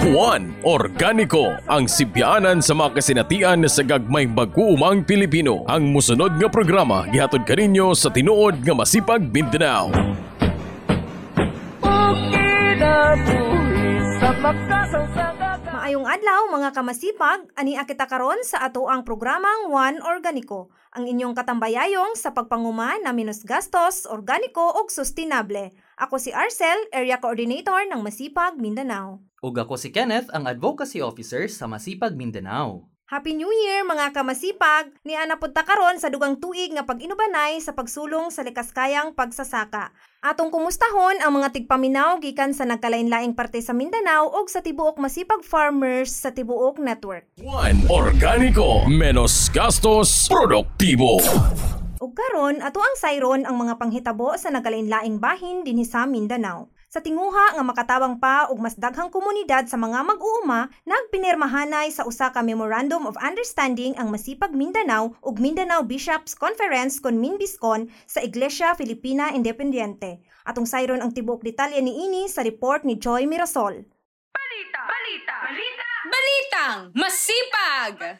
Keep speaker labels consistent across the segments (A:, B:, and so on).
A: Juan Organico ang sibyanan sa mga kasinatian sa gagmay mag-uumang Pilipino. Ang musunod nga programa gihatod kaninyo sa tinuod nga masipag Mindanao.
B: Maayong adlaw mga kamasipag, ani kita karon sa ato ang programang One Organico, ang inyong katambayayong sa pagpanguma na minus gastos, organiko ug sustainable. Ako si Arcel, Area Coordinator ng Masipag, Mindanao.
C: Ug ako si Kenneth, ang Advocacy Officer sa Masipag Mindanao.
B: Happy New Year mga kamasipag! Ni ana pud ta karon sa dugang tuig nga pag-inubanay sa pagsulong sa likaskayang pagsasaka. Atong kumustahon ang mga tigpaminaw gikan sa nagkalain-laing parte sa Mindanao ug sa tibuok masipag farmers sa tibuok network.
A: Juan Organico. Menos gastos, produktibo.
B: Ug karon ato ang sayron ang mga panghitabo sa nagkalain-laing bahin dinhi sa Mindanao. Sa tinguha nga makatabang pa og mas daghang komunidad sa mga mag-uuma, nagpinirmahanay sa usa ka Memorandum of Understanding ang Masipag Mindanao ug Mindanao Bishops Conference kon Minbiscon sa Iglesia Filipina Independiente. Atong sayron ang tibuok detalye niini sa report ni Joy Mirasol.
D: Balita! Balita! Balita! Balitang masipag!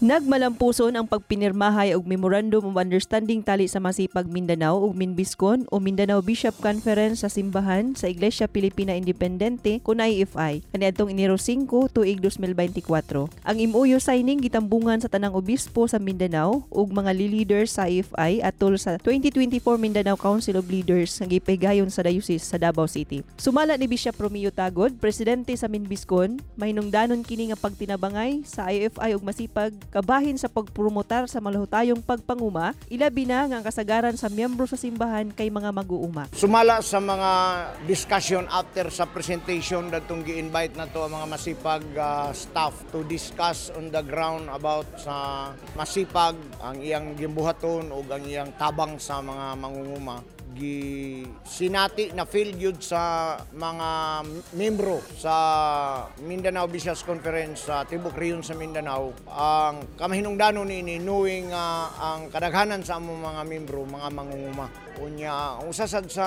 E: Nagmalampuson ang pagpinirmahay og Memorandum of Understanding tali sa Masipag Mindanao ug Minbiscon o Mindanao Bishop Conference sa simbahan sa Iglesia Pilipina Independente kun IFI kaniadtong Enero 5 tuig 2024. Ang MOU signing gitambungan sa tanang obispo sa Mindanao ug mga leaders sa IFI atol sa 2024 Mindanao Council of Leaders nga gipahigayon sa Diocese sa Davao City. Sumala ni Bishop Romeo Tagod, presidente sa Minbiscon, mahinungdanon kini nga pagtinabangay sa IFI ug masipag kabahin sa pagpromotar sa malahutayong pagpanguma, ilabi na nga ang kasagaran sa miyembro sa simbahan kay mga mag-uuma.
F: Sumala sa mga discussion after sa presentation datong gi-invite na to ang mga masipag uh, staff to discuss on the ground about sa masipag ang iyang gimbuhaton ug ang iyang tabang sa mga mangunguma gi sinati na feel yun sa mga membro sa Mindanao Bishops Conference sa Tibok Riyon sa Mindanao. Ang kamahinungdanon ni knowing uh, ang kadaghanan sa among mga membro mga mangunguma. Unya ang usasad sa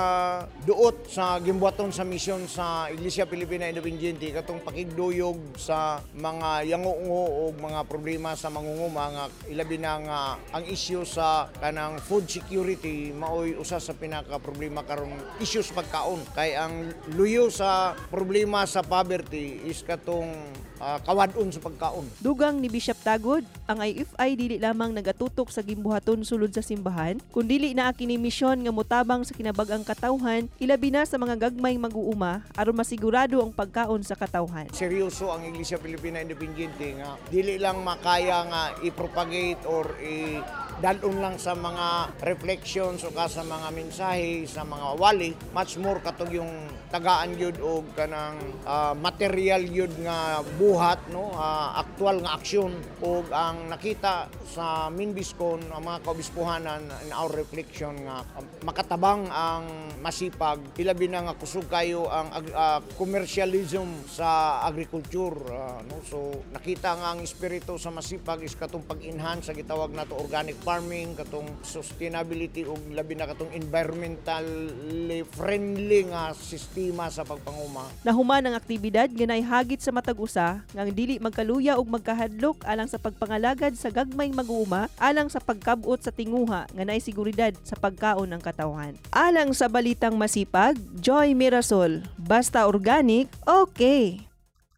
F: duot sa gimbuhaton sa misyon sa Iglesia Pilipina Independiente katong pakigduyog sa mga yangungo o mga problema sa mangunguma nga ilabi na nga ang issue sa kanang food security maoy usa sa pinaka problema karon issues pagkaon kay ang luyo sa problema sa poverty is katong uh, kawadon sa pagkaon
E: Dugang ni Bishop Tagod, ang IFI dili lamang nagatutok sa gimbuhaton sulod sa simbahan, kundi na kini misyon nga motabang sa kinabag-ang katawhan, ilabi na sa mga gagmay mag-uuma aron masigurado ang pagkaon sa katawhan.
F: seryoso ang Iglesia Pilipina Independiente nga dili lang makaya nga i-propagate or i dalon lang sa mga reflections o ka sa mga mensahe sa mga wali. Much more katong yung tagaan yun o kanang ah, material yun nga buhat no? Ah, aktual nga aksyon o ang nakita sa Minbiscon ang mga kaobispuhanan in our reflection nga ah, makatabang ang masipag. Ilabi na nga kusog kayo ang ah, commercialism sa agriculture ah, no? So nakita nga ang espiritu sa masipag is katong pag-enhance sa gitawag nato organic farming katong sustainability ug labi na katong environmentally friendly nga sistema sa pagpanguma
E: Nahuman ang aktibidad nga hagit sa matag usa nga dili magkaluya ug magkahadlok alang sa pagpangalagad sa gagmayng mag-uuma alang sa pagkabot sa tinguha nga naay seguridad sa pagkaon ng katawhan. Alang sa balitang masipag, Joy Mirasol, basta organic, okay.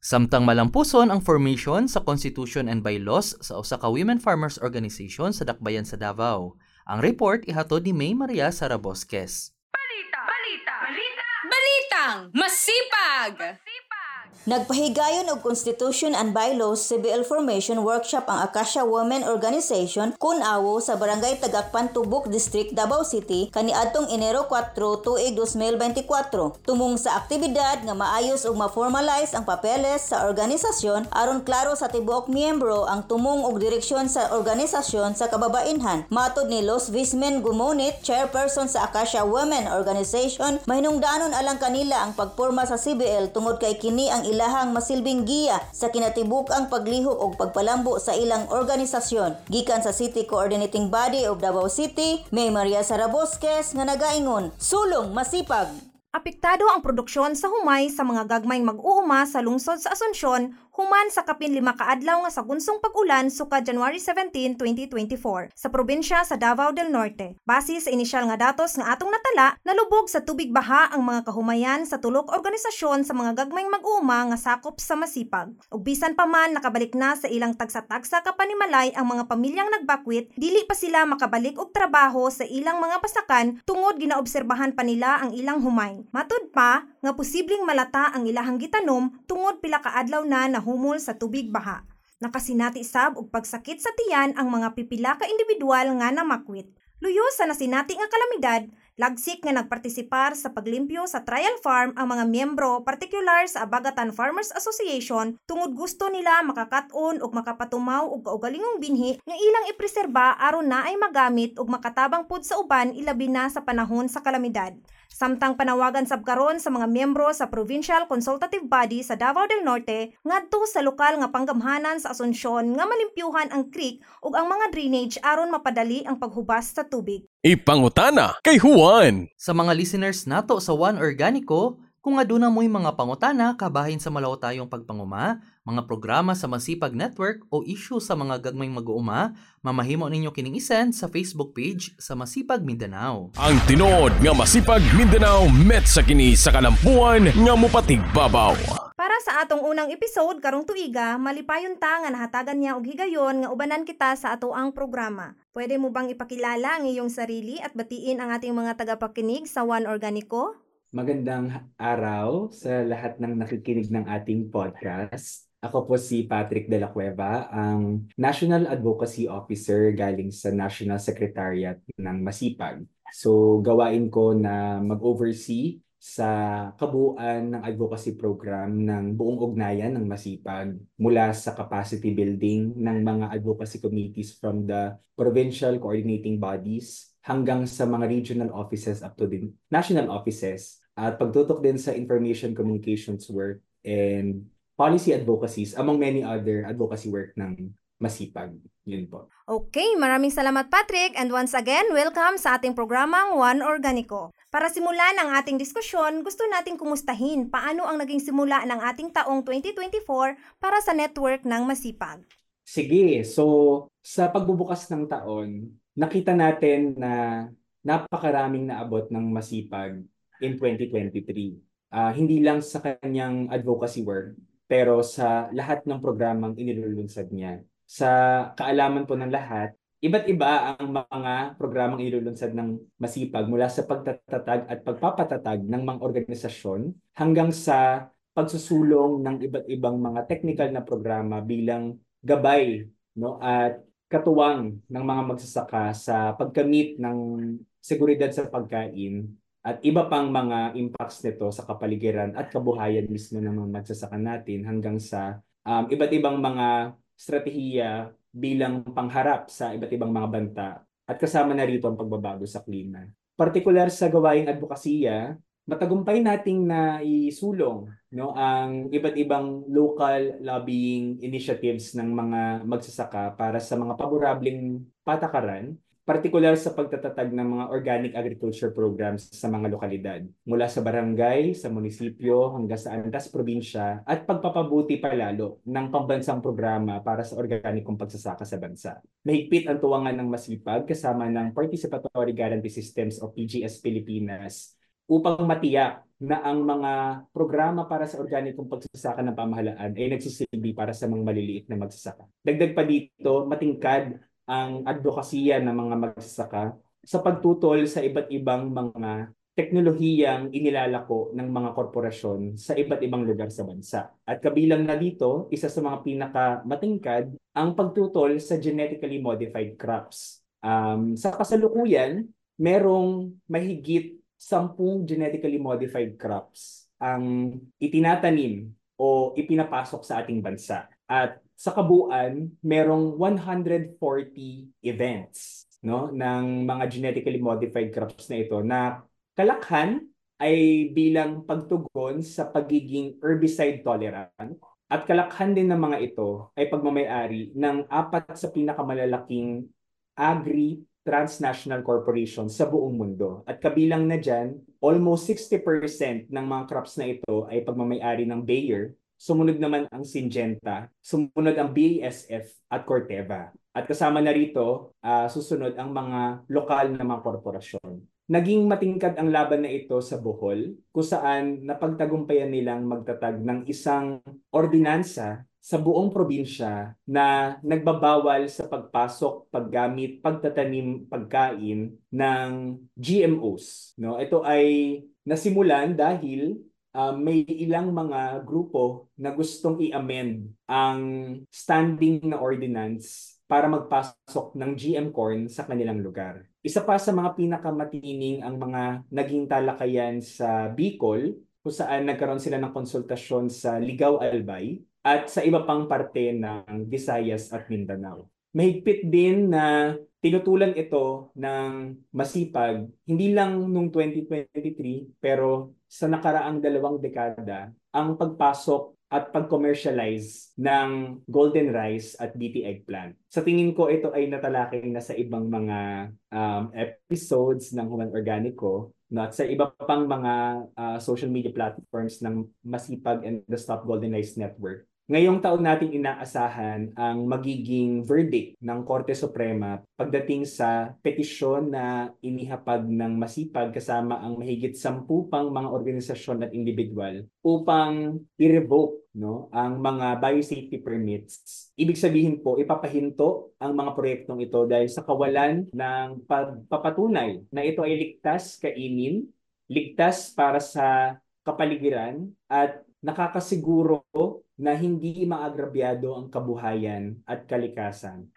C: Samtang malampuson ang formation sa Constitution and Bylaws sa usa ka Women Farmers Organization sa Dakbayan sa Davao. Ang report ihatod ni May Maria Sarabosques.
D: Balita! Balita! Balita! Balitang masipag!
G: Nagpahigayon og Constitution and Bylaws CBL Formation Workshop ang Acacia Women Organization kunawo sa Barangay Tagakpan Tubok District Davao City kaniadtong Enero 4 tuig 2024 tumong sa aktibidad nga maayos ug ma-formalize ang papeles sa organisasyon aron klaro sa tibuok miyembro ang tumong og direksyon sa organisasyon sa kababainhan. Matod ni Los Vismen Gumonit chairperson sa Acacia Women Organization mahinungdanon alang kanila ang pagporma sa CBL tungod kay kini ang ilahang masilbing giya sa kinatibuk-ang pagliho og pagpalambo sa ilang organisasyon. Gikan sa City Coordinating Body of Davao City, May Maria Sarabosques nga nagaingon, sulong masipag.
B: Apektado ang produksyon sa humay sa mga gagmayng mag-uuma sa lungsod sa Asunsyon human sa kapin lima kaadlaw nga sa gunsong pag-ulan suka January 17, 2024 sa probinsya sa Davao del Norte. Base sa inisyal nga datos nga atong natala, nalubog sa tubig baha ang mga kahumayan sa tulok organisasyon sa mga gagmayng mag-uuma nga sakop sa masipag. Ug bisan pa man nakabalik na sa ilang tagsa-tagsa kapanimalay ang mga pamilyang nagbakwit, dili pa sila makabalik og trabaho sa ilang mga pasakan tungod ginaobserbahan pa nila ang ilang humay. Matud pa nga posibleng malata ang ilahang gitanom tungod pila ka adlaw na nahumol sa tubig baha. Nakasinati sab og pagsakit sa tiyan ang mga pipila ka individual nga namakwit. Luyo sa nasinati nga kalamidad, lagsik nga nagpartisipar sa paglimpyo sa trial farm ang mga miyembro partikular sa Abagatan Farmers Association tungod gusto nila makakaton ug makapatumaw og kaugalingong binhi nga ilang ipreserba aron na ay magamit ug makatabang pud sa uban ilabi na sa panahon sa kalamidad. Samtang panawagan sab karon sa mga miyembro sa Provincial Consultative Body sa Davao del Norte ngadto sa lokal nga panggamhanan sa Asunsyon nga malimpyuhan ang creek ug ang mga drainage aron mapadali ang paghubas sa tubig.
A: Ipangutana kay Juan.
C: Sa mga listeners nato sa One Organico, kung aduna mo'y mga pangutana kabahin sa malaw tayong pagpanguma, mga programa sa Masipag Network o issue sa mga gagmayng mag-uuma, mamahimo ninyo kining isend sa Facebook page sa Masipag Mindanao.
A: Ang tinuod nga masipag Mindanao met sa kini sa kalampuan nga mupatig babaw.
B: Para sa atong unang episode karong tuiga, malipayon ta nga nahatagan niya og higayon nga ubanan kita sa ato ang programa. Pwede mo bang ipakilala ang iyong sarili at batiin ang ating mga tagapakinig sa One Organico?
H: Magandang araw sa lahat ng nakikinig ng ating podcast. Ako po si Patrick De La Cueva, ang National Advocacy Officer galing sa National Secretariat ng Masipag. So gawain ko na mag-oversee sa kabuuan ng advocacy program ng buong ugnayan ng Masipag mula sa capacity building ng mga advocacy committees from the provincial coordinating bodies hanggang sa mga regional offices up to the national offices at pagtutok din sa information communications work and policy advocacies among many other advocacy work ng Masipag. Yun po.
B: Okay, maraming salamat Patrick and once again, welcome sa ating programang One Organico. Para simulan ang ating diskusyon, gusto nating kumustahin paano ang naging simula ng ating taong 2024 para sa network ng Masipag.
H: Sige, so sa pagbubukas ng taon, nakita natin na napakaraming naabot ng Masipag in 2023. Uh, hindi lang sa kanyang advocacy work, pero sa lahat ng programang inilulunsad niya. Sa kaalaman po ng lahat, iba't iba ang mga programang inilulunsad ng masipag mula sa pagtatatag at pagpapatatag ng mga organisasyon hanggang sa pagsusulong ng iba't ibang mga technical na programa bilang gabay no at katuwang ng mga magsasaka sa pagkamit ng seguridad sa pagkain at iba pang mga impacts nito sa kapaligiran at kabuhayan mismo ng mga magsasaka natin hanggang sa um, iba't ibang mga strategiya bilang pangharap sa iba't ibang mga banta at kasama na rito ang pagbabago sa klima. Partikular sa gawaing advokasya, matagumpay nating na isulong no ang iba't ibang local lobbying initiatives ng mga magsasaka para sa mga paborableng patakaran partikular sa pagtatatag ng mga organic agriculture programs sa mga lokalidad, mula sa barangay, sa munisipyo, hanggang sa antas probinsya, at pagpapabuti palalo ng pambansang programa para sa organikong pagsasaka sa bansa. Mahigpit ang tuwangan ng masipag kasama ng Participatory Guarantee Systems o PGS Pilipinas upang matiyak na ang mga programa para sa organikong pagsasaka ng pamahalaan ay nagsisilbi para sa mga maliliit na magsasaka. Dagdag pa dito, matingkad ang advokasya ng mga magsasaka sa pagtutol sa iba't ibang mga teknolohiyang inilalako ng mga korporasyon sa iba't ibang lugar sa bansa. At kabilang na dito, isa sa mga pinakamatingkad ang pagtutol sa genetically modified crops. Um, sa kasalukuyan, merong mahigit sampung genetically modified crops ang itinatanim o ipinapasok sa ating bansa. At sa kabuuan, merong 140 events no ng mga genetically modified crops na ito na kalakhan ay bilang pagtugon sa pagiging herbicide tolerant at kalakhan din ng mga ito ay pagmamayari ng apat sa pinakamalalaking agri transnational corporations sa buong mundo. At kabilang na dyan, almost 60% ng mga crops na ito ay pagmamayari ng Bayer. Sumunod naman ang Syngenta, sumunod ang BASF at Corteva. At kasama na rito, ah, susunod ang mga lokal na mga korporasyon. Naging matingkad ang laban na ito sa Bohol, kung saan napagtagumpayan nilang magtatag ng isang ordinansa sa buong probinsya na nagbabawal sa pagpasok, paggamit, pagtatanim, pagkain ng GMOs. No, ito ay nasimulan dahil uh, may ilang mga grupo na gustong i-amend ang standing na ordinance para magpasok ng GM corn sa kanilang lugar. Isa pa sa mga pinakamatining ang mga naging talakayan sa Bicol kung saan nagkaroon sila ng konsultasyon sa Ligaw Albay at sa iba pang parte ng Visayas at Mindanao. Mahigpit din na tinutulan ito ng masipag, hindi lang nung 2023, pero sa nakaraang dalawang dekada, ang pagpasok at pag-commercialize ng golden rice at BT eggplant. Sa tingin ko, ito ay natalakay na sa ibang mga um, episodes ng Human Organico no, at sa iba pang mga uh, social media platforms ng Masipag and the Stop Golden Rice Network. Ngayong taon natin inaasahan ang magiging verdict ng Korte Suprema pagdating sa petisyon na inihapag ng masipag kasama ang mahigit sampu pang mga organisasyon at individual upang i-revoke no, ang mga biosafety permits. Ibig sabihin po, ipapahinto ang mga proyektong ito dahil sa kawalan ng pagpapatunay na ito ay ligtas kainin, ligtas para sa kapaligiran at nakakasiguro na hindi maagrabyado ang kabuhayan at kalikasan.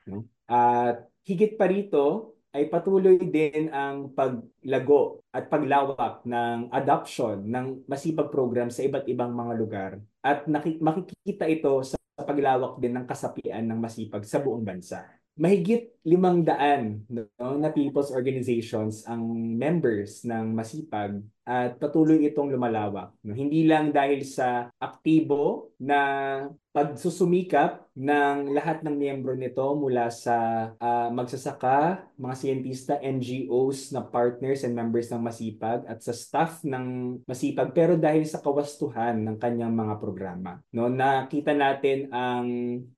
H: At higit pa rito ay patuloy din ang paglago at paglawak ng adoption ng masipag program sa iba't ibang mga lugar. At makikita ito sa paglawak din ng kasapian ng masipag sa buong bansa mahigit limang daan no, na people's organizations ang members ng Masipag at patuloy itong lumalawak. No? Hindi lang dahil sa aktibo na pagsusumikap ng lahat ng miyembro nito mula sa uh, magsasaka, mga siyentista, NGOs na partners and members ng Masipag at sa staff ng Masipag pero dahil sa kawastuhan ng kanyang mga programa. No, nakita natin ang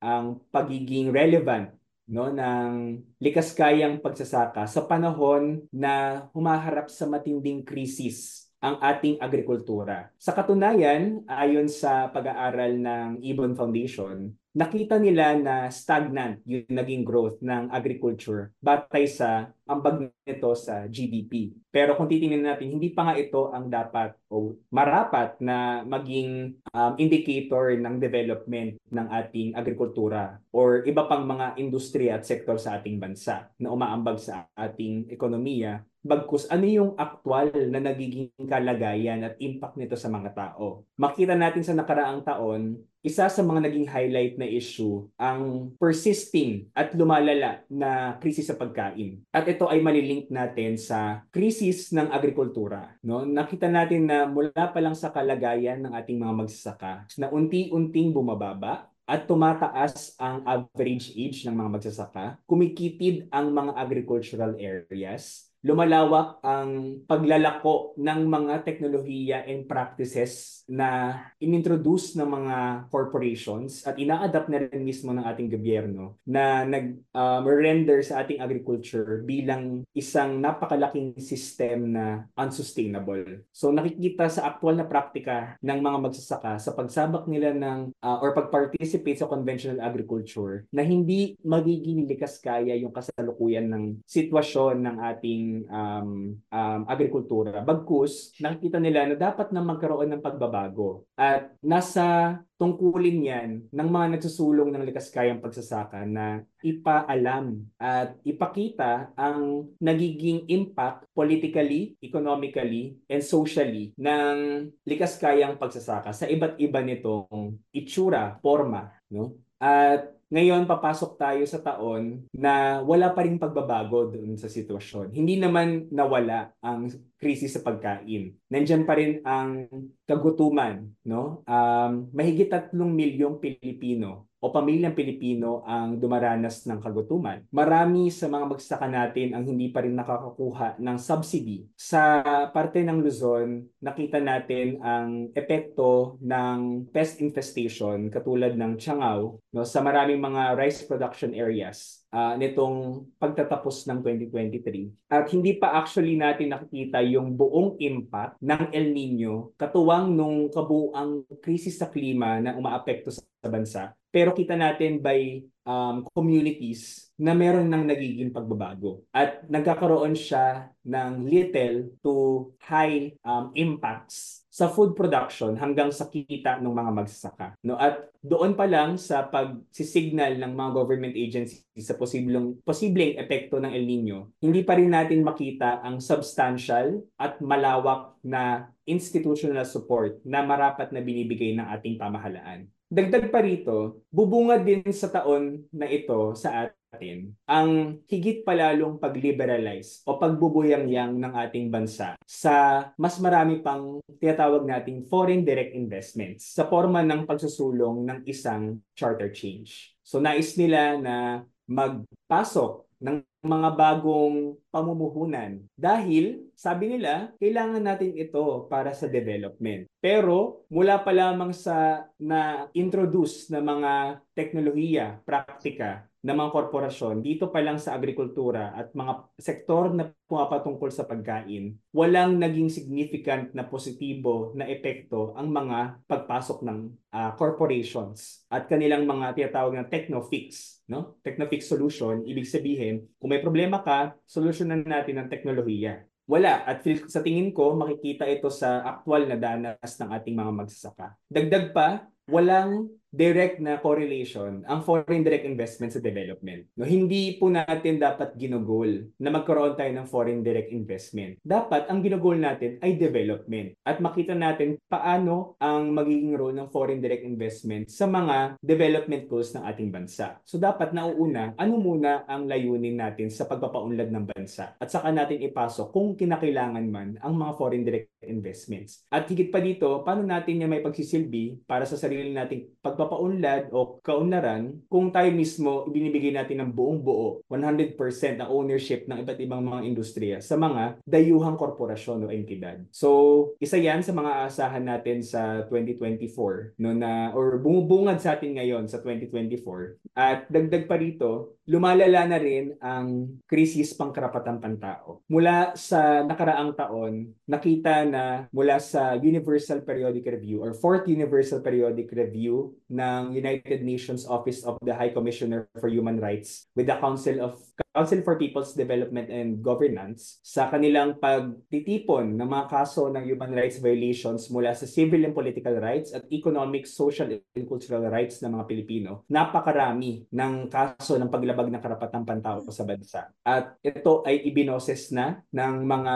H: ang pagiging relevant no ng likas kayang pagsasaka sa panahon na humaharap sa matinding krisis ang ating agrikultura. Sa katunayan, ayon sa pag-aaral ng Ibon Foundation, nakita nila na stagnant yung naging growth ng agriculture batay sa ambag nito sa GDP. Pero kung titingnan natin, hindi pa nga ito ang dapat o marapat na maging um, indicator ng development ng ating agrikultura or iba pang mga industriya at sektor sa ating bansa na umaambag sa ating ekonomiya bagkus ano yung aktwal na nagiging kalagayan at impact nito sa mga tao. Makita natin sa nakaraang taon, isa sa mga naging highlight na issue ang persisting at lumalala na krisis sa pagkain. At ito ay malilink natin sa krisis ng agrikultura. No? Nakita natin na mula pa lang sa kalagayan ng ating mga magsasaka na unti-unting bumababa at tumataas ang average age ng mga magsasaka, kumikitid ang mga agricultural areas, lumalawak ang paglalako ng mga teknolohiya and practices na inintroduce ng mga corporations at ina-adapt na rin mismo ng ating gobyerno na nag-render um, sa ating agriculture bilang isang napakalaking system na unsustainable. So nakikita sa aktual na praktika ng mga magsasaka sa pagsabak nila ng uh, or pag-participate sa conventional agriculture na hindi magiging likas kaya yung kasalukuyan ng sitwasyon ng ating um, um, agrikultura. Bagkus, nakikita nila na dapat na magkaroon ng pagbabago. At nasa tungkulin yan ng mga nagsusulong ng likas kayang pagsasaka na ipaalam at ipakita ang nagiging impact politically, economically, and socially ng likas kayang pagsasaka sa iba't iba nitong itsura, forma. No? At ngayon, papasok tayo sa taon na wala pa rin pagbabago doon sa sitwasyon. Hindi naman nawala ang krisis sa pagkain. Nandiyan pa rin ang kagutuman. No? Um, mahigit tatlong milyong Pilipino o pamilyang Pilipino ang dumaranas ng kagutuman. Marami sa mga magsasaka natin ang hindi pa rin nakakakuha ng subsidy. Sa parte ng Luzon, nakita natin ang epekto ng pest infestation katulad ng Tiangao no, sa maraming mga rice production areas uh, nitong pagtatapos ng 2023. At hindi pa actually natin nakikita yung buong impact ng El Nino katuwang nung kabuang krisis sa klima na umaapekto sa bansa. Pero kita natin by um, communities na meron ng nagiging pagbabago. At nagkakaroon siya ng little to high um, impacts sa food production hanggang sa kita ng mga magsasaka. No? At doon pa lang sa pag-signal ng mga government agencies sa posibleng, posibleng epekto ng El Nino, hindi pa rin natin makita ang substantial at malawak na institutional support na marapat na binibigay ng ating pamahalaan. Dagdag pa rito, bubungad din sa taon na ito sa atin ang higit palalong pag-liberalize o pagbubuyang-yang ng ating bansa sa mas marami pang tinatawag nating foreign direct investments sa forma ng pagsusulong ng isang charter change. So nais nila na magpasok ng mga bagong pamumuhunan. Dahil, sabi nila, kailangan natin ito para sa development. Pero, mula pa lamang sa na-introduce na mga teknolohiya, praktika, ng mga korporasyon dito pa lang sa agrikultura at mga sektor na pumapatungkol sa pagkain, walang naging significant na positibo na epekto ang mga pagpasok ng uh, corporations at kanilang mga tinatawag na techno-fix. No? Techno-fix solution, ibig sabihin, kung may problema ka, solusyonan natin ng teknolohiya. Wala. At sa tingin ko, makikita ito sa aktual na danas ng ating mga magsasaka. Dagdag pa, walang direct na correlation ang foreign direct investment sa development. No, hindi po natin dapat ginugol na magkaroon tayo ng foreign direct investment. Dapat ang ginugol natin ay development at makita natin paano ang magiging role ng foreign direct investment sa mga development goals ng ating bansa. So dapat nauuna, ano muna ang layunin natin sa pagpapaunlad ng bansa at saka natin ipasok kung kinakailangan man ang mga foreign direct investments. At higit pa dito, paano natin niya may pagsisilbi para sa sarili nating pag pagpapaunlad o kaunlaran kung tayo mismo ibinibigay natin ng buong buo 100% ng ownership ng iba't ibang mga industriya sa mga dayuhang korporasyon o entidad. So, isa yan sa mga asahan natin sa 2024 no na or bumubungad sa atin ngayon sa 2024. At dagdag pa rito, lumalala na rin ang krisis pangkarapatan pantao. Mula sa nakaraang taon, nakita na mula sa Universal Periodic Review or Fourth Universal Periodic Review ng United Nations Office of the High Commissioner for Human Rights with the Council of Council for People's Development and Governance sa kanilang pagtitipon ng mga kaso ng human rights violations mula sa civil and political rights at economic, social, and cultural rights ng mga Pilipino. Napakarami ng kaso ng paglabag ng karapatang pantao sa bansa. At ito ay ibinoses na ng mga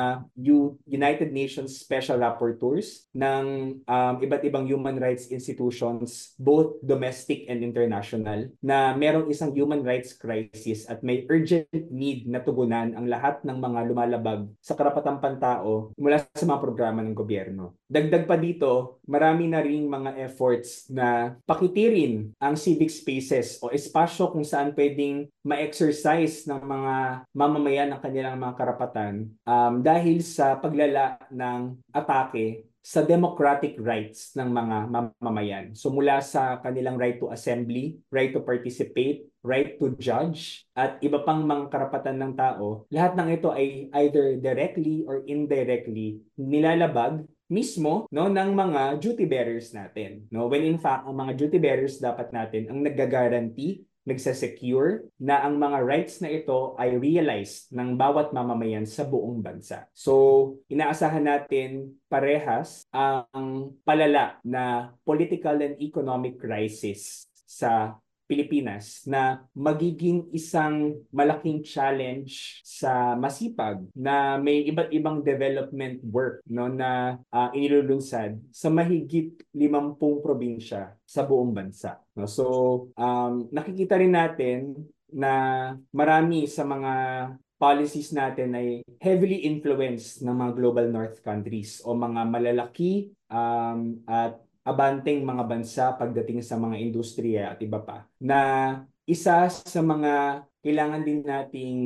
H: United Nations Special Rapporteurs ng um, iba't ibang human rights institutions, both domestic and international, na merong isang human rights crisis at may urgent need na tugunan ang lahat ng mga lumalabag sa karapatang pantao mula sa mga programa ng gobyerno. Dagdag pa dito, marami na ring mga efforts na pakitirin ang civic spaces o espasyo kung saan pwedeng ma-exercise ng mga mamamayan ng kanilang mga karapatan um, dahil sa paglala ng atake sa democratic rights ng mga mamamayan. So mula sa kanilang right to assembly, right to participate, right to judge, at iba pang mga karapatan ng tao, lahat ng ito ay either directly or indirectly nilalabag mismo no ng mga duty bearers natin no when in fact ang mga duty bearers dapat natin ang nagga-guarantee nagse-secure na ang mga rights na ito ay realized ng bawat mamamayan sa buong bansa. So, inaasahan natin parehas ang palala na political and economic crisis sa Pilipinas na magiging isang malaking challenge sa masipag na may iba't ibang development work no na uh, inilulunsad sa mahigit 50 probinsya sa buong bansa. No? So um, nakikita rin natin na marami sa mga policies natin ay heavily influenced ng mga global north countries o mga malalaki um, at abanteng mga bansa pagdating sa mga industriya at iba pa na isa sa mga kailangan din nating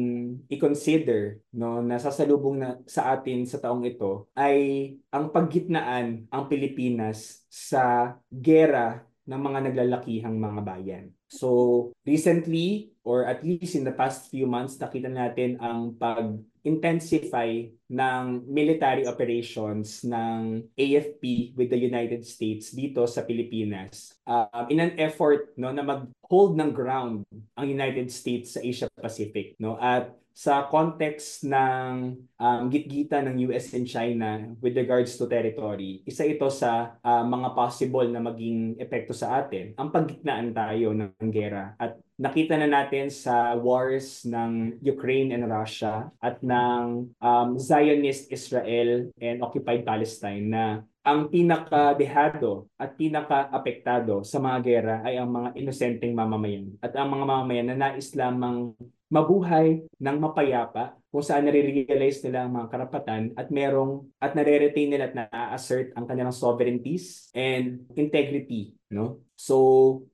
H: i-consider no na sasalubong na sa atin sa taong ito ay ang paggitnaan ang Pilipinas sa gera ng mga naglalakihang mga bayan. So, recently or at least in the past few months nakita natin ang pag-intensify ng military operations ng AFP with the United States dito sa Pilipinas. Uh, in an effort no na mag-hold ng ground ang United States sa Asia Pacific no? At sa context ng um, gitgita ng US and China with regards to territory, isa ito sa uh, mga possible na maging epekto sa atin, ang paggitnaan tayo ng gera. At nakita na natin sa wars ng Ukraine and Russia at ng um, Zionist Israel and occupied Palestine na ang pinaka-dehado at pinaka-apektado sa mga gera ay ang mga inosenteng mamamayan. At ang mga mamamayan na nais lamang mabuhay ng mapayapa kung saan nare-realize nila ang mga karapatan at merong at nare-retain nila at na-assert ang kanilang sovereignties and integrity no? So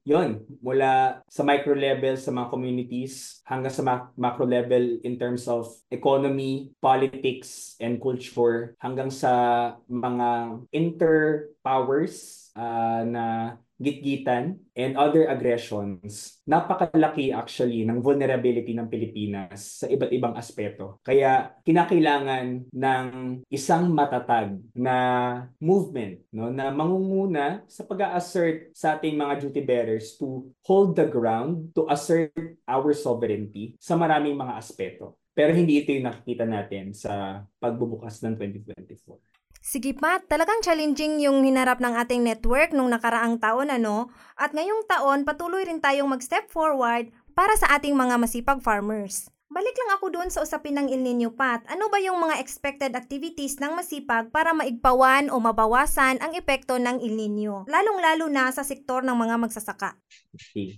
H: yon mula sa micro level sa mga communities hanggang sa macro level in terms of economy politics and culture hanggang sa mga inter powers uh, na gitgitan, and other aggressions, napakalaki actually ng vulnerability ng Pilipinas sa iba't ibang aspeto. Kaya kinakailangan ng isang matatag na movement no na mangunguna sa pag-assert sa ating mga duty bearers to hold the ground, to assert our sovereignty sa maraming mga aspeto. Pero hindi ito yung nakikita natin sa pagbubukas ng 2024.
B: Sige Pat, talagang challenging yung hinarap ng ating network nung nakaraang taon ano, at ngayong taon patuloy rin tayong mag-step forward para sa ating mga masipag farmers. Balik lang ako doon sa usapin ng El Nino Pat. Ano ba yung mga expected activities ng masipag para maigpawan o mabawasan ang epekto ng El Nino, lalong-lalo na sa sektor ng mga magsasaka?
H: Okay.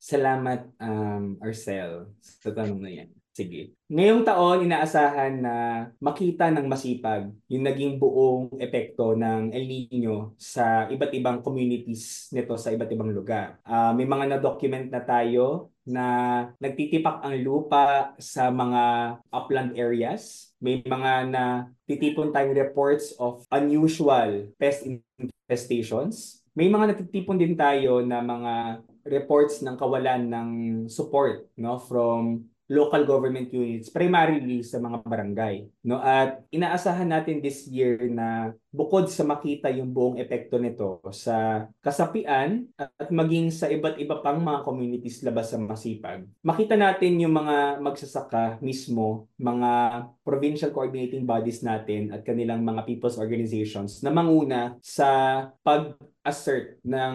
H: Salamat, um, Arcel, sa tanong na yan. Sige. Ngayong taon, inaasahan na makita ng masipag yung naging buong epekto ng El Nino sa iba't ibang communities nito sa iba't ibang lugar. Uh, may mga na-document na tayo na nagtitipak ang lupa sa mga upland areas. May mga na titipon tayong reports of unusual pest infestations. May mga natitipon din tayo na mga reports ng kawalan ng support no from local government units, primarily sa mga barangay. No? At inaasahan natin this year na bukod sa makita yung buong epekto nito sa kasapian at maging sa iba't iba pang mga communities labas sa masipag, makita natin yung mga magsasaka mismo, mga provincial coordinating bodies natin at kanilang mga people's organizations na manguna sa pag assert ng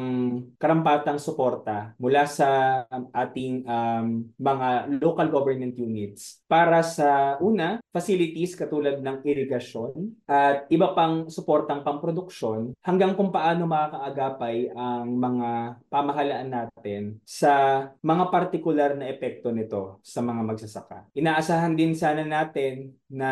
H: karampatang suporta mula sa ating um, mga local government units para sa una, facilities katulad ng irigasyon at iba pang suportang pamproduksyon hanggang kung paano makakaagapay ang mga pamahalaan natin sa mga partikular na epekto nito sa mga magsasaka. Inaasahan din sana natin na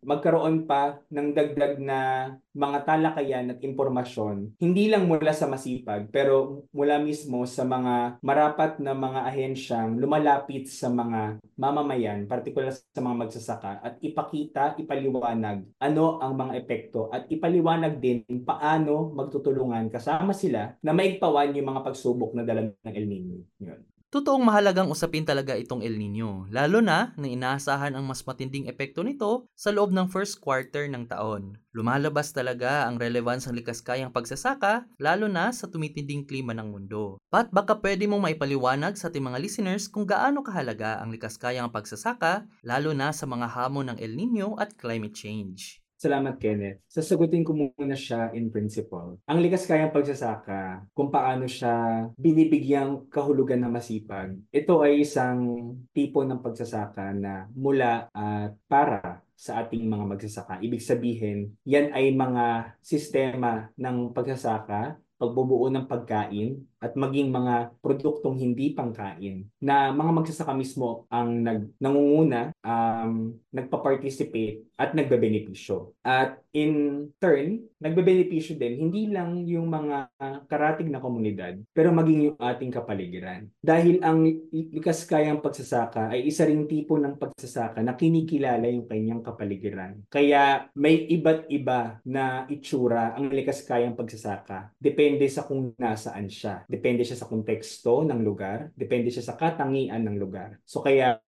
H: magkaroon pa ng dagdag na mga talakayan at impormasyon, hindi lang mula sa masipag, pero mula mismo sa mga marapat na mga ahensyang lumalapit sa mga mamamayan, partikular sa mga magsasaka, at ipakita, ipaliwanag ano ang mga epekto at ipaliwanag din paano magtutulungan kasama sila na maigpawan yung mga pagsubok na dala ng El Nino. Yun.
C: Totoong mahalagang usapin talaga itong El Nino, lalo na na inaasahan ang mas matinding epekto nito sa loob ng first quarter ng taon. Lumalabas talaga ang relevance ng likaskayang pagsasaka, lalo na sa tumitinding klima ng mundo. Pat baka pwede mong maipaliwanag sa ating mga listeners kung gaano kahalaga ang likaskayang pagsasaka, lalo na sa mga hamon ng El Nino at climate change.
H: Salamat, Kenneth. Sasagutin ko muna siya in principle. Ang likas kayang pagsasaka, kung paano siya binibigyang kahulugan na masipag, ito ay isang tipo ng pagsasaka na mula at para sa ating mga magsasaka. Ibig sabihin, yan ay mga sistema ng pagsasaka pagbubuo ng pagkain at maging mga produktong hindi pangkain na mga magsasaka mismo ang nag, nangunguna, um, nagpa-participate at nagbebenepisyo. At in turn, nagbebenepisyo din hindi lang yung mga karatig na komunidad pero maging yung ating kapaligiran. Dahil ang likas kayang pagsasaka ay isa ring tipo ng pagsasaka na kinikilala yung kanyang kapaligiran. Kaya may iba't iba na itsura ang likas kayang pagsasaka. Depende sa kung nasaan siya. Depende siya sa konteksto ng lugar. Depende siya sa katangian ng lugar. So kaya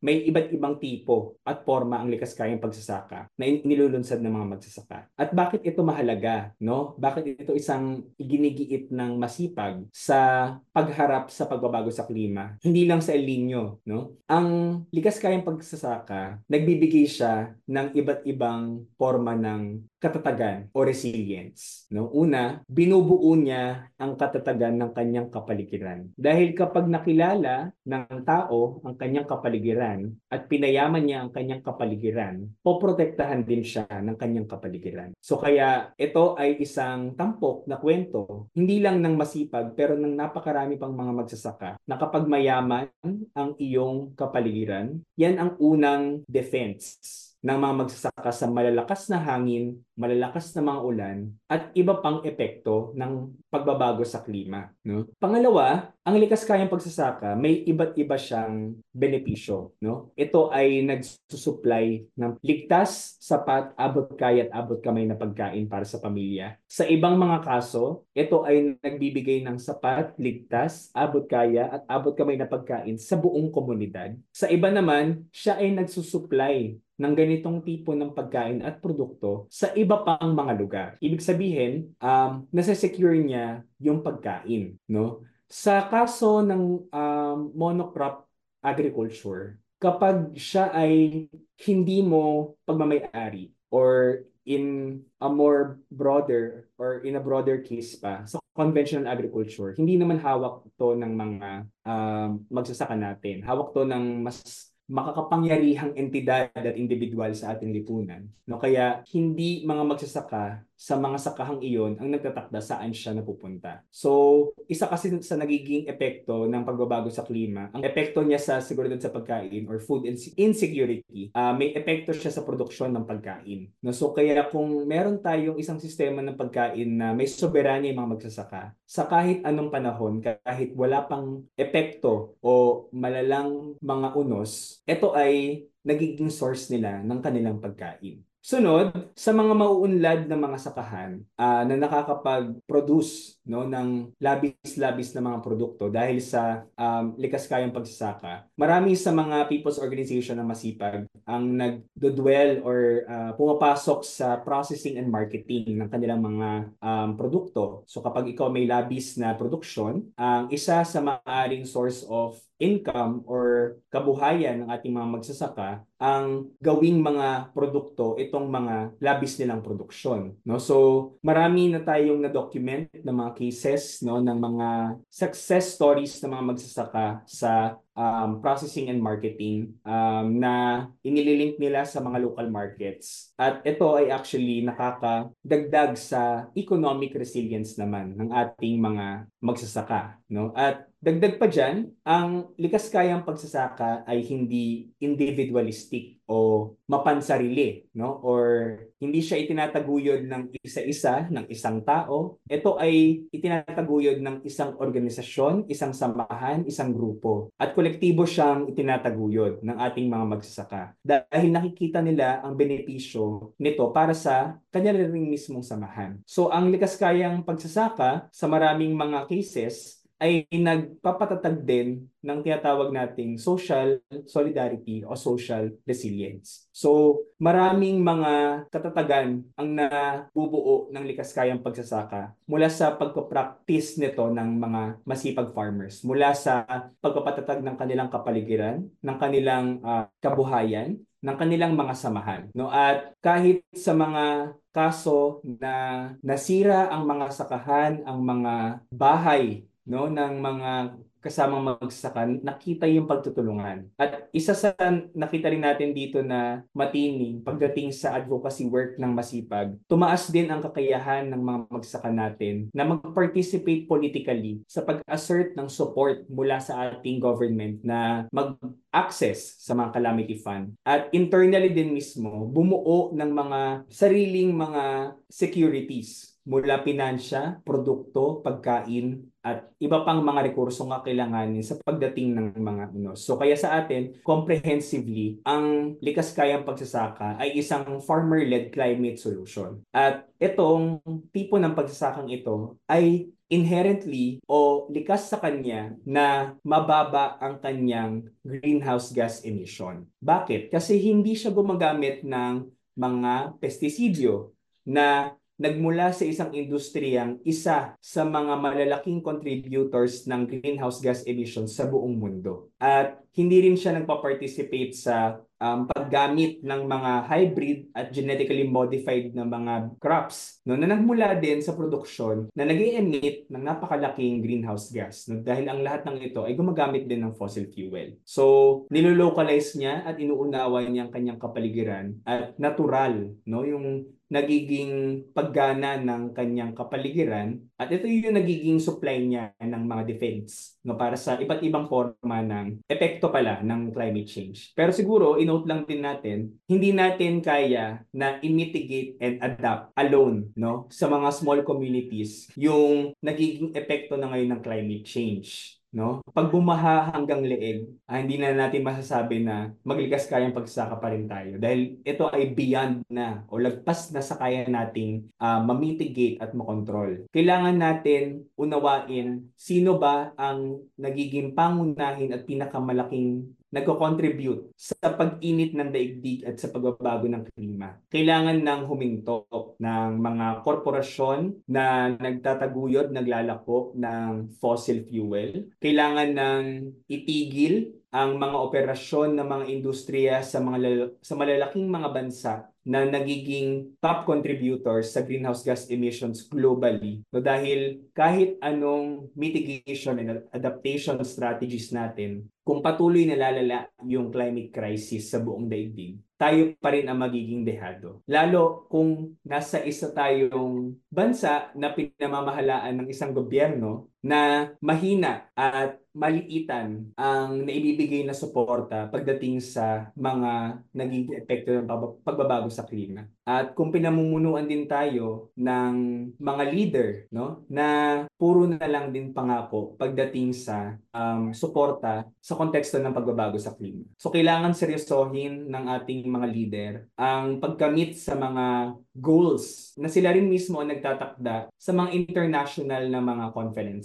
H: may iba't ibang tipo at forma ang likas kayang pagsasaka na nilulunsad ng mga magsasaka. At bakit ito mahalaga? No? Bakit ito isang iginigiit ng masipag sa pagharap sa pagbabago sa klima? Hindi lang sa El Nino. No? Ang likas kayang pagsasaka, nagbibigay siya ng iba't ibang forma ng katatagan o resilience. No? Una, binubuo niya ang katatagan ng kanyang kapaligiran. Dahil kapag nakilala ng tao ang kanyang kapaligiran at pinayaman niya ang kanyang kapaligiran, poprotektahan din siya ng kanyang kapaligiran. So kaya ito ay isang tampok na kwento, hindi lang ng masipag pero ng napakarami pang mga magsasaka na kapag mayaman ang iyong kapaligiran, yan ang unang defense ng mga magsasaka sa malalakas na hangin, malalakas na mga ulan, at iba pang epekto ng pagbabago sa klima. No? Pangalawa, ang likas kayang pagsasaka, may iba't iba siyang benepisyo. No? Ito ay nagsusupply ng ligtas, sapat, abot kaya at abot kamay na pagkain para sa pamilya. Sa ibang mga kaso, ito ay nagbibigay ng sapat, ligtas, abot kaya at abot kamay na pagkain sa buong komunidad. Sa iba naman, siya ay nagsusupply ng ganitong tipo ng pagkain at produkto sa iba pang mga lugar. Ibig sabihin, um, nasa-secure niya yung pagkain. No? Sa kaso ng um, monocrop agriculture, kapag siya ay hindi mo pagmamayari or in a more broader or in a broader case pa sa conventional agriculture, hindi naman hawak to ng mga um, magsasaka natin. Hawak to ng mas makakapangyarihang entidad at individual sa ating lipunan. No, kaya hindi mga magsasaka sa mga sakahang iyon ang nagtatakda saan siya napupunta. So, isa kasi sa nagiging epekto ng pagbabago sa klima, ang epekto niya sa seguridad sa pagkain or food insecurity, uh, may epekto siya sa produksyon ng pagkain. No, so, kaya kung meron tayong isang sistema ng pagkain na may soberanya yung mga magsasaka, sa kahit anong panahon, kahit wala pang epekto o malalang mga unos, ito ay nagiging source nila ng kanilang pagkain. Sunod, sa mga mauunlad na mga sakahan uh, na nakakapag-produce no, ng labis-labis na mga produkto dahil sa um, likas kayang pagsasaka, marami sa mga people's organization na masipag ang nagdodwell or uh, pumapasok sa processing and marketing ng kanilang mga um, produkto. So kapag ikaw may labis na produksyon, ang isa sa maaaring source of income or kabuhayan ng ating mga magsasaka ang gawing mga produkto itong mga labis nilang produksyon no so marami na tayong na document na mga cases no ng mga success stories ng mga magsasaka sa um, processing and marketing um, na inililink nila sa mga local markets. At ito ay actually nakakadagdag sa economic resilience naman ng ating mga magsasaka. No? At dagdag pa dyan, ang likas kayang pagsasaka ay hindi individualistic o mapansarili, no? Or hindi siya itinataguyod ng isa-isa, ng isang tao. Ito ay itinataguyod ng isang organisasyon, isang samahan, isang grupo. At kolektibo siyang itinataguyod ng ating mga magsasaka. Dahil nakikita nila ang benepisyo nito para sa kanila ring mismong samahan. So ang likas kayang pagsasaka sa maraming mga cases ay nagpapatatag din ng tinatawag nating social solidarity o social resilience. So, maraming mga katatagan ang nabubuo ng likas kayang pagsasaka mula sa pagpapractice nito ng mga masipag farmers, mula sa pagpapatatag ng kanilang kapaligiran, ng kanilang uh, kabuhayan, ng kanilang mga samahan. No? At kahit sa mga kaso na nasira ang mga sakahan, ang mga bahay no ng mga kasamang magsakan, nakita yung pagtutulungan. At isa sa nakita rin natin dito na matining pagdating sa advocacy work ng masipag, tumaas din ang kakayahan ng mga magsaka natin na mag-participate politically sa pag-assert ng support mula sa ating government na mag-access sa mga calamity fund. At internally din mismo, bumuo ng mga sariling mga securities mula pinansya, produkto, pagkain, at iba pang mga rekurso nga kailanganin sa pagdating ng mga ano. So kaya sa atin, comprehensively, ang likas kayang pagsasaka ay isang farmer-led climate solution. At itong tipo ng pagsasakang ito ay inherently o likas sa kanya na mababa ang kanyang greenhouse gas emission. Bakit? Kasi hindi siya gumagamit ng mga pestisidyo na nagmula sa isang industriyang isa sa mga malalaking contributors ng greenhouse gas emissions sa buong mundo. At hindi rin siya nagpa-participate sa um, paggamit ng mga hybrid at genetically modified na mga crops no, na nagmula din sa produksyon na nag emit ng napakalaking greenhouse gas no, dahil ang lahat ng ito ay gumagamit din ng fossil fuel. So, nilolocalize niya at inuunawa niya ang kanyang kapaligiran at natural no, yung nagiging paggana ng kanyang kapaligiran at ito yung nagiging supply niya ng mga defense no para sa iba't ibang forma ng epekto pala ng climate change. Pero siguro inote lang din natin, hindi natin kaya na i-mitigate and adapt alone no sa mga small communities yung nagiging epekto na ngayon ng climate change no? Pag bumaha hanggang leeg, ah, hindi na natin masasabi na maglikas kayang pagsaka pa rin tayo dahil ito ay beyond na o lagpas na sa kaya nating uh, ma-mitigate at makontrol. Kailangan natin unawain sino ba ang nagiging pangunahin at pinakamalaking nagko-contribute sa pag-init ng daigdig at sa pagbabago ng klima. Kailangan ng huminto ng mga korporasyon na nagtataguyod, naglalako ng fossil fuel. Kailangan ng itigil ang mga operasyon ng mga industriya sa mga sa malalaking mga bansa na nagiging top contributors sa greenhouse gas emissions globally. So dahil kahit anong mitigation and adaptation strategies natin, kung patuloy na lalala yung climate crisis sa buong daigdig, tayo pa rin ang magiging dehado. Lalo kung nasa isa tayong bansa na pinamamahalaan ng isang gobyerno na mahina at maliitan ang naibibigay na suporta pagdating sa mga nagiging epekto ng pagbabago sa klima. At kung pinamumunuan din tayo ng mga leader no na puro na lang din pangako pagdating sa um, suporta sa konteksto ng pagbabago sa klima. So kailangan seryosohin ng ating mga leader ang pagkamit sa mga goals na sila rin mismo ang nagtatakda sa mga international na mga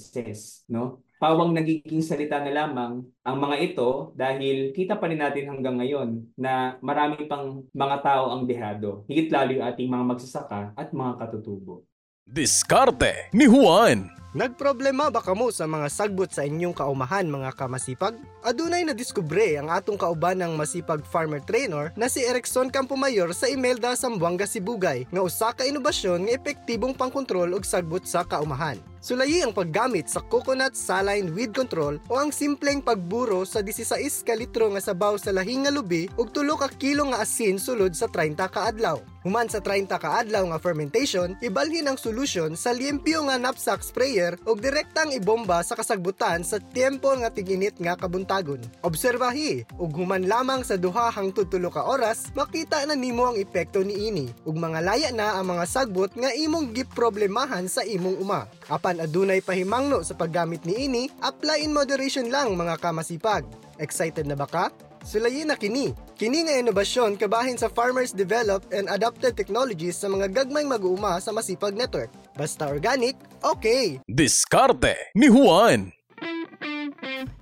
H: conferences, no? Pawang nagiging salita na lamang ang mga ito dahil kita pa rin natin hanggang ngayon na marami pang mga tao ang dehado. Higit lalo yung ating mga magsasaka at mga katutubo.
A: Diskarte ni Juan
I: Nagproblema ba kamo sa mga sagbot sa inyong kaumahan mga kamasipag? Adunay na diskubre ang atong kauban ng masipag farmer trainer na si Erickson Campomayor sa Imelda Sambuanga Sibugay nga usa ka inobasyon nga epektibong pangkontrol og sagbot sa kaumahan. Sulayi ang paggamit sa coconut saline weed control o ang simpleng pagburo sa 16 ka litro nga sabaw sa lahing nga lubi ug tulo ka kilo nga asin sulod sa 30 ka adlaw. Human sa 30 ka adlaw nga fermentation, ibalhin ang solusyon sa liempyo nga knapsack sprayer ug direktang ibomba sa kasagbutan sa tiempo nga tiginit nga kabuntagon. Obserbahi ug human lamang sa duha hangtod tulo ka oras, makita na nimo ang epekto niini ug mga laya na ang mga sagbot nga imong giproblemahan sa imong uma. Apan adunay pahimangno sa paggamit ni ini, apply in moderation lang mga kamasipag. Excited na ba ka? Sulayin na kini. Kini nga inobasyon kabahin sa Farmers Developed and Adapted Technologies sa mga gagmay mag-uuma sa Masipag Network. Basta organic, okay!
A: Diskarte ni Juan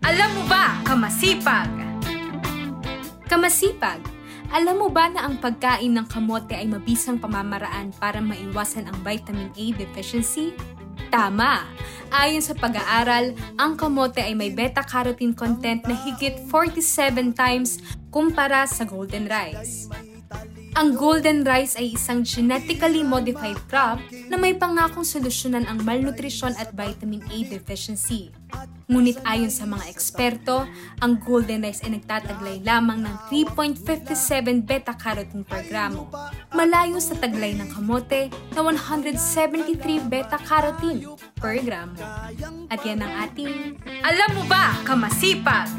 D: Alam mo ba, kamasipag? Kamasipag, alam mo ba na ang pagkain ng kamote ay mabisang pamamaraan para maiwasan ang vitamin A deficiency? Tama! Ayon sa pag-aaral, ang kamote ay may beta-carotene content na higit 47 times kumpara sa golden rice. Ang golden rice ay isang genetically modified crop na may pangakong solusyonan ang malnutrisyon at vitamin A deficiency. Ngunit ayon sa mga eksperto, ang golden rice ay nagtataglay lamang ng 3.57 beta-carotene per gramo, malayo sa taglay ng kamote na 173 beta-carotene per gramo. At yan ang ating Alam Mo Ba, Kamasipag!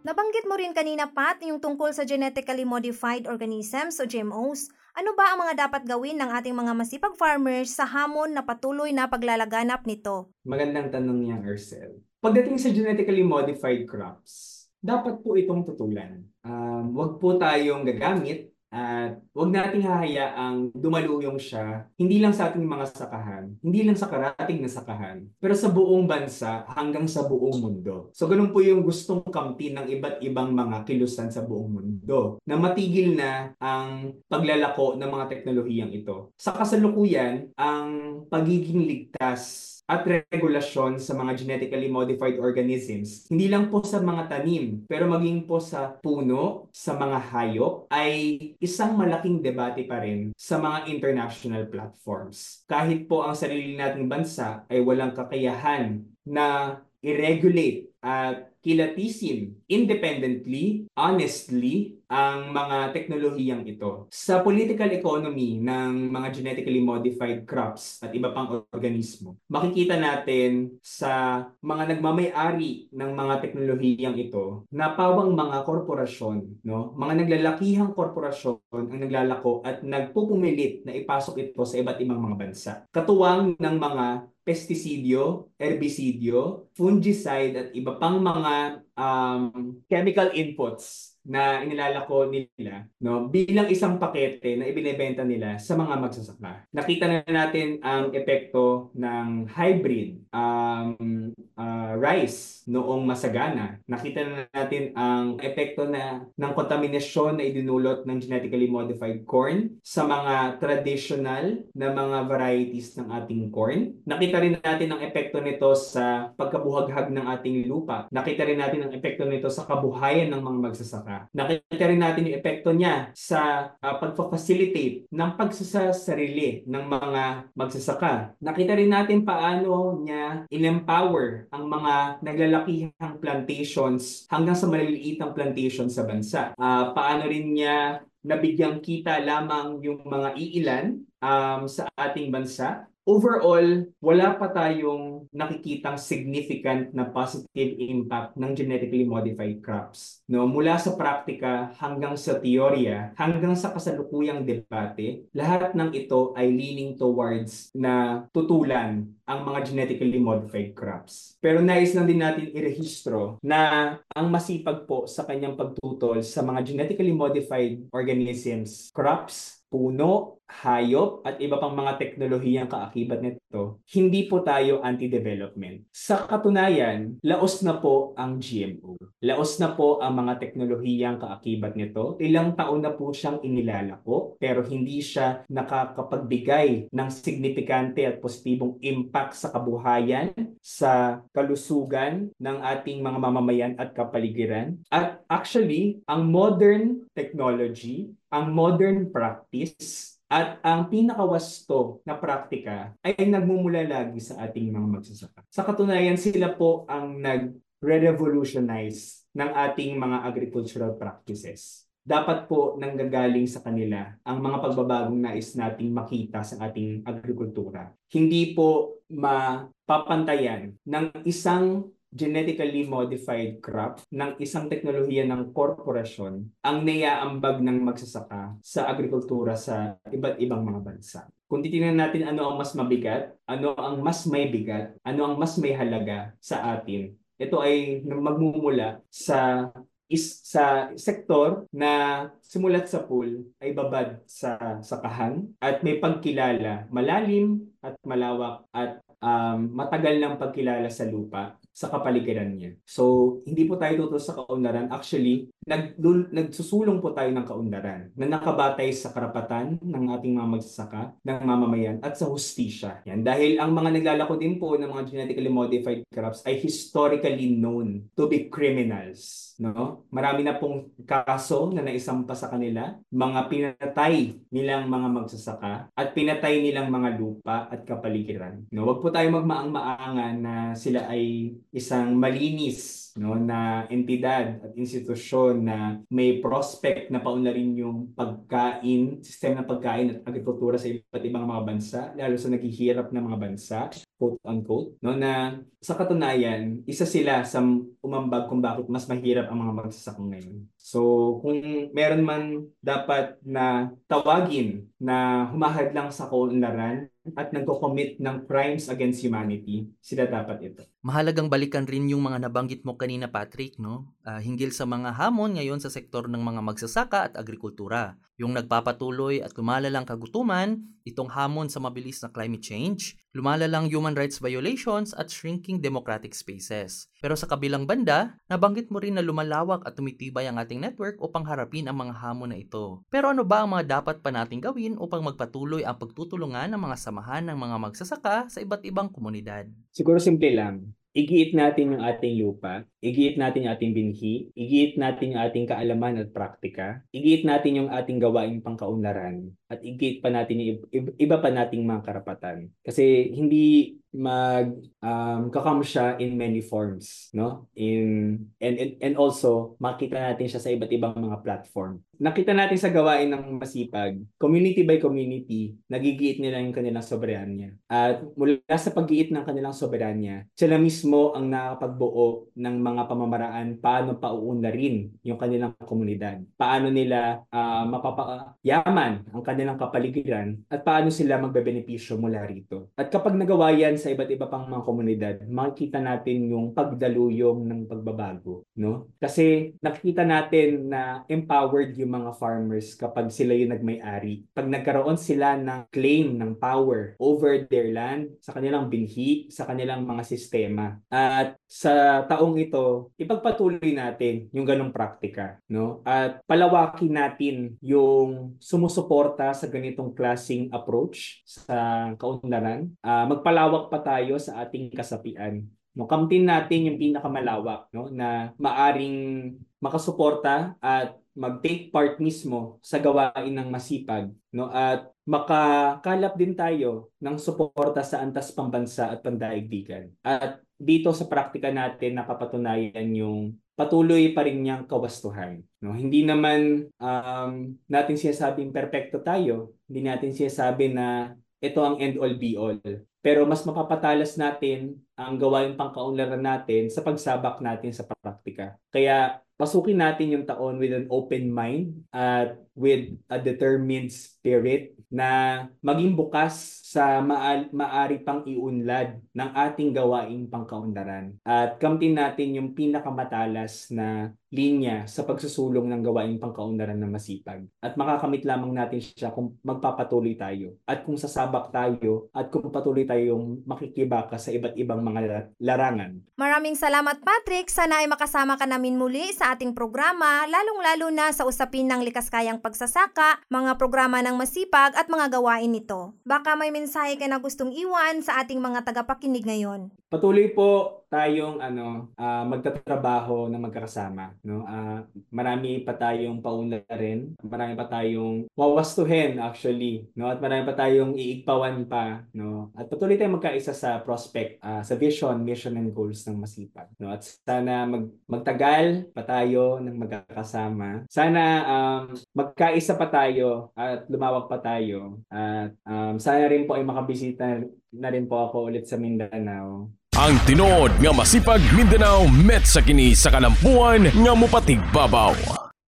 B: Nabanggit mo rin kanina, Pat, yung tungkol sa genetically modified organisms o GMOs. Ano ba ang mga dapat gawin ng ating mga masipag farmers sa hamon na patuloy na paglalaganap nito?
H: Magandang tanong niya, Arcel. Pagdating sa genetically modified crops, dapat po itong tutulan. Um, wag po tayong gagamit at wag nating hahayaang dumaluyong siya, hindi lang sa ating mga sakahan, hindi lang sa karating na sakahan, pero sa buong bansa hanggang sa buong mundo. So ganun po yung gustong kampi ng iba't ibang mga kilusan sa buong mundo na matigil na ang paglalako ng mga teknolohiyang ito. Sa kasalukuyan, ang pagiging ligtas at regulasyon sa mga genetically modified organisms, hindi lang po sa mga tanim, pero maging po sa puno, sa mga hayop, ay isang malaking debate pa rin sa mga international platforms. Kahit po ang sarili nating bansa ay walang kakayahan na i-regulate at kilatisin independently, honestly, ang mga teknolohiyang ito. Sa political economy ng mga genetically modified crops at iba pang organismo, makikita natin sa mga nagmamay-ari ng mga teknolohiyang ito na pawang mga korporasyon, no? mga naglalakihang korporasyon ang naglalako at nagpupumilit na ipasok ito sa iba't ibang mga bansa. Katuwang ng mga pesticidio, herbicidio, fungicide at iba pang mga um, chemical inputs na inilalako nila no bilang isang pakete na ibinebenta nila sa mga magsasaka. Nakita na natin ang epekto ng hybrid um, uh, rice noong masagana. Nakita na natin ang epekto na ng kontaminasyon na idinulot ng genetically modified corn sa mga traditional na mga varieties ng ating corn. Nakita rin natin ang epekto nito sa pagkabuhaghag ng ating lupa. Nakita rin natin ang epekto nito sa kabuhayan ng mga magsasaka. Nakita rin natin yung epekto niya sa uh, pagfa-facilitate ng pagsasarili ng mga magsasaka. Nakita rin natin paano niya in-empower ang mga naglalakihang plantations hanggang sa maliliitang plantation sa bansa. Uh, paano rin niya nabigyang kita lamang yung mga iilan um, sa ating bansa overall, wala pa tayong nakikitang significant na positive impact ng genetically modified crops. No, mula sa praktika hanggang sa teorya, hanggang sa kasalukuyang debate, lahat ng ito ay leaning towards na tutulan ang mga genetically modified crops. Pero nais lang din natin irehistro na ang masipag po sa kanyang pagtutol sa mga genetically modified organisms, crops, puno, hayop at iba pang mga teknolohiyang kaakibat nito, hindi po tayo anti-development. Sa katunayan, laos na po ang GMO. Laos na po ang mga teknolohiyang kaakibat nito. Ilang taon na po siyang inilalako pero hindi siya nakakapagbigay ng signifikante at positibong impact sa kabuhayan, sa kalusugan ng ating mga mamamayan at kapaligiran. At actually, ang modern technology, ang modern practice at ang pinakawasto na praktika ay nagmumula lagi sa ating mga magsasaka. Sa katunayan, sila po ang nag-revolutionize ng ating mga agricultural practices. Dapat po nanggagaling sa kanila ang mga pagbabagong nais nating makita sa ating agrikultura. Hindi po mapapantayan ng isang genetically modified crop ng isang teknolohiya ng korporasyon ang naiaambag ng magsasaka sa agrikultura sa iba't ibang mga bansa. Kung titingnan natin ano ang mas mabigat, ano ang mas may bigat, ano ang mas may halaga sa atin, ito ay magmumula sa is sa sektor na simulat sa pool ay babad sa sakahan at may pagkilala malalim at malawak at um, matagal ng pagkilala sa lupa sa kapaligiran niya. So, hindi po tayo tutos sa kaunlaran. Actually, nag, nagsusulong po tayo ng kaunlaran na nakabatay sa karapatan ng ating mga magsasaka, ng mamamayan, at sa hustisya. Yan. Dahil ang mga naglalako din po ng mga genetically modified crops ay historically known to be criminals. No? Marami na pong kaso na naisampa sa kanila, mga pinatay nilang mga magsasaka at pinatay nilang mga lupa at kapaligiran. No? Huwag po tayo magmaang-maangan na sila ay isang malinis no na entidad at institusyon na may prospect na paunlarin yung pagkain, sistema ng pagkain at agrikultura sa iba't ibang mga bansa, lalo sa naghihirap na mga bansa, quote unquote, no na sa katunayan, isa sila sa umambag kung bakit mas mahirap ang mga magsasaka ngayon. So, kung meron man dapat na tawagin na humahad lang sa kaunlaran at nagko-commit ng crimes against humanity, sila dapat ito.
C: Mahalagang balikan rin yung mga nabanggit mo kanina Patrick, no? Uh, hinggil sa mga hamon ngayon sa sektor ng mga magsasaka at agrikultura. Yung nagpapatuloy at lumalalang kagutuman, itong hamon sa mabilis na climate change, lumalalang human rights violations at shrinking democratic spaces. Pero sa kabilang banda, nabanggit mo rin na lumalawak at tumitibay ang ating network upang harapin ang mga hamon na ito. Pero ano ba ang mga dapat pa nating gawin upang magpatuloy ang pagtutulungan ng mga samahan ng mga magsasaka sa iba't ibang komunidad?
H: Siguro simple lang. Igiit natin yung ating lupa, igiit natin yung ating binhi, igiit natin yung ating kaalaman at praktika, igiit natin yung ating gawaing pangkaunlaran, at igiit pa natin yung iba pa nating mga karapatan. Kasi hindi mag um, kakam siya in many forms no? In and, and and also makita natin siya sa iba't ibang mga platform. Nakita natin sa gawain ng masipag community by community nagigiit nila yung kanilang soberanya. At mula sa paggiit ng kanilang soberanya sila mismo ang nakapagbuo ng mga pamamaraan paano pauunlarin yung kanilang komunidad paano nila uh, mapapayaman ang kanilang kapaligiran at paano sila magbebenepisyo mula rito at kapag nagawa yan sa iba't iba pang mga komunidad, makikita natin yung pagdaluyong ng pagbabago, no? Kasi nakikita natin na empowered yung mga farmers kapag sila yung nagmay-ari. Pag nagkaroon sila ng claim ng power over their land, sa kanilang binhi, sa kanilang mga sistema. At sa taong ito, ipagpatuloy natin yung ganong praktika, no? At palawakin natin yung sumusuporta sa ganitong klasing approach sa kaunlaran. Uh, magpalawak pa tayo sa ating kasapian. No, kamtin natin yung pinakamalawak no na maaring makasuporta at mag-take part mismo sa gawain ng masipag no at makakalap din tayo ng suporta sa antas pambansa at pandaigdigan. At dito sa praktika natin napapatunayan yung patuloy pa rin niyang kawastuhan. No, hindi naman um, natin sinasabing perpekto tayo. Hindi natin sinasabi na ito ang end all be all. Pero mas mapapatalas natin ang gawain pangkaunlaran natin sa pagsabak natin sa praktika. Kaya pasukin natin yung taon with an open mind at with a determined spirit na maging bukas sa ma- maari pang iunlad ng ating gawaing pangkaunlaran. At kamtin natin yung pinakamatalas na linya sa pagsusulong ng gawaing pangkaunlaran ng masipag. At makakamit lamang natin siya kung magpapatuloy tayo at kung sasabak tayo at kung patuloy tayong makikibaka sa iba't ibang mga larangan.
B: Maraming salamat Patrick. Sana ay makasama ka namin muli sa ating programa, lalong-lalo na sa usapin ng likas kayang pagsasaka, mga programa ng masipag at mga gawain nito. Baka may mensahe ka na gustong iwan sa ating mga tagapakinig ngayon.
H: Patuloy po tayong ano uh, magtatrabaho na magkakasama no? Uh, marami pa tayong paunlarin marami pa tayong wawastuhin actually no? At marami pa tayong iigpawan pa no? At patuloy tayong magkaisa sa prospect uh, sa vision mission and goals ng masipag no? At sana mag magtagal pa tayo ng magkakasama. Sana um, magkaisa pa tayo at lumawak pa tayo at um, sana rin po ay makabisita na rin po ako ulit sa Mindanao
A: ang tinuod nga masipag Mindanao met sa kini sa kalampuan nga mupatig babaw.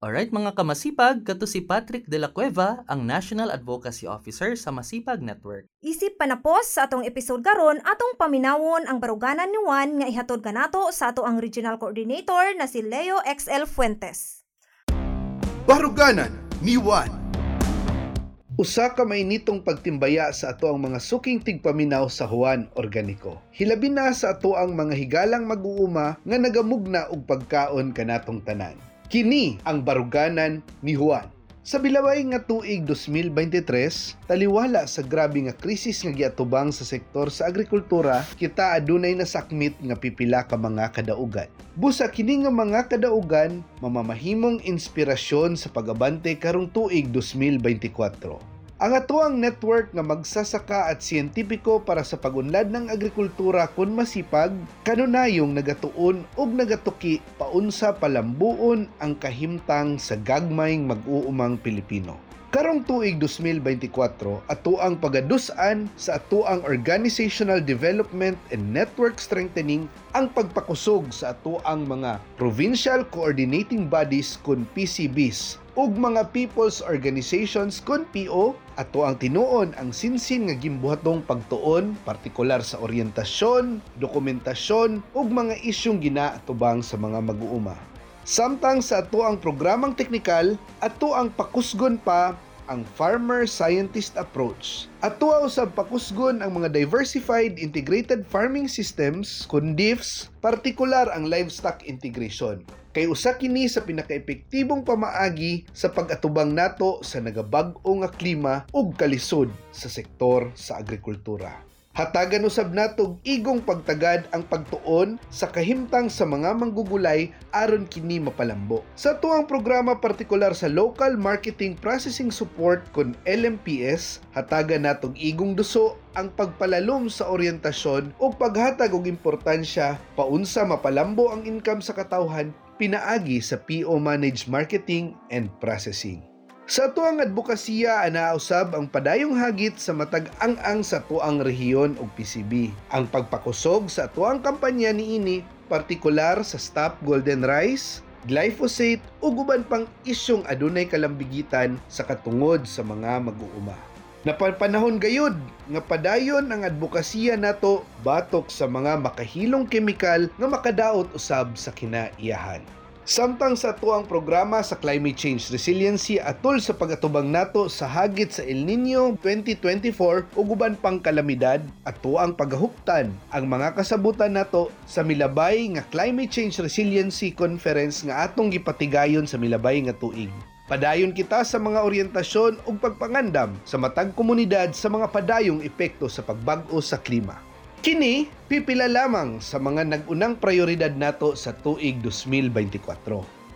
C: Alright mga kamasipag, kato si Patrick De La Cueva, ang National Advocacy Officer sa Masipag Network.
B: Isip panapos sa atong episode karon atong paminawon ang baruganan ni Juan nga ihatod kanato sa ato ang Regional Coordinator na si Leo XL Fuentes.
J: Baruganan ni Juan Usa ka mainitong pagtimbaya sa ato ang mga suking tigpaminaw sa Juan Organiko. Hilabi na sa ato ang mga higalang mag-uuma nga nagamugna og pagkaon kanatong tanan. Kini ang baruganan ni Juan. Sa bilaway nga tuig 2023, taliwala sa grabe nga krisis nga giatubang sa sektor sa agrikultura, kita adunay nasakmit nga pipila ka mga kadaugan. Busa kini nga mga kadaugan mamamahimong inspirasyon sa pagabante karong tuig 2024. Ang atuang network nga magsasaka at siyentipiko para sa pagunlad ng agrikultura kun masipag, kanunayong nagatuon ug nagatuki paunsa palambuon ang kahimtang sa gagmayng mag-uumang Pilipino. Karong tuig 2024, atuang pagadusan sa atuang organizational development and network strengthening ang pagpakusog sa atuang mga provincial coordinating bodies kun PCBs ug mga people's organizations kun PO ato ang tinuon ang sinsin nga gimbuhatong pagtuon partikular sa oryentasyon, dokumentasyon ug mga isyong ginaatubang sa mga mag-uuma. Samtang sa ato ang programang teknikal, ato ang pakusgon pa ang farmer scientist approach. Ato usab pakusgon ang mga diversified integrated farming systems kun DIFs, partikular ang livestock integration. Kay usa kini sa pinakaepektibong pamaagi sa pag-atubang nato sa nagabag-o nga klima ug kalisod sa sektor sa agrikultura. Hatagan usab natog igong pagtagad ang pagtuon sa kahimtang sa mga manggugulay aron kini mapalambo. Sa tuang programa partikular sa Local Marketing Processing Support kon LMPS, hatagan natog igong duso ang pagpalalom sa oryentasyon o paghatag og importansya paunsa mapalambo ang income sa katawhan pinaagi sa PO Managed Marketing and Processing. Sa tuang advokasya anausab ang padayong hagit sa matag ang-ang sa tuang rehiyon ug PCB. Ang pagpakusog sa tuang kampanya niini partikular sa Stop Golden Rice, glyphosate ug uban pang isyong adunay kalambigitan sa katungod sa mga mag-uuma. Napapanahon gayud nga padayon ang advokasya nato batok sa mga makahilong kemikal nga makadaot usab sa kinaiyahan. Samtang sa tuang programa sa Climate Change Resiliency atol sa pagatubang nato sa hagit sa El Nino 2024 ug uban pang kalamidad ato ang pagahuptan ang mga kasabutan nato sa milabay nga Climate Change Resiliency Conference nga atong gipatigayon sa milabay nga tuig. Padayon kita sa mga oryentasyon ug pagpangandam sa matag komunidad sa mga padayong epekto sa pagbag-o sa klima. Kini pipila lamang sa mga nagunang prioridad nato sa tuig 2024.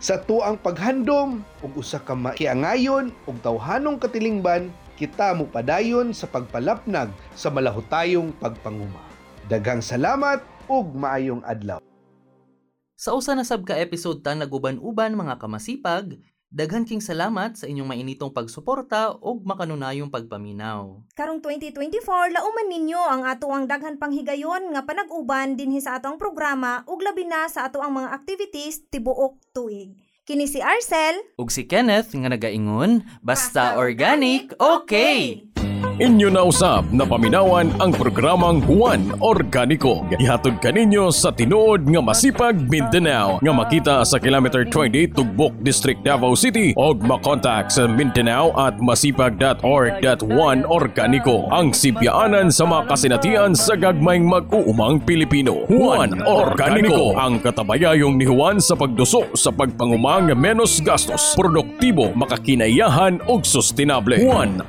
J: Sa tuang paghandom ug usa ka makiangayon ug tawhanong katilingban, kita mo padayon sa pagpalapnag sa malahutayong pagpanguma. Daghang salamat ug maayong adlaw.
C: Sa usa na sab ka episode ta naguban-uban mga kamasipag, Daghan king salamat sa inyong mainitong pagsuporta ug makanunayong pagpaminaw.
B: Karong 2024, lauman ninyo ang ato ang daghan panghigayon nga panag-uban dinhi sa atong programa ug labi na sa ato ang mga activities tibuok tuig. Kini si Arcel
C: ug si Kenneth nga nagaingon, basta, basta organic, okay.
A: Inyo na usab na paminawan ang programang Juan Organiko. Ihatod kaninyo sa tinuod nga masipag Mindanao nga makita sa kilometer 20 Tugbok District Davao City o makontak sa Mindanao at masipag.org.1 Organiko ang sibyaanan sa mga kasinatian sa gagmayng mag-uumang Pilipino. Juan Organiko ang katabayayong ni Juan sa pagduso sa pagpangumang menos gastos, produktibo, makakinayahan ug sustainable. Juan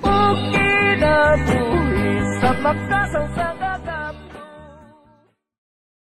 A: Organiko
K: kinabuhi sa magkasang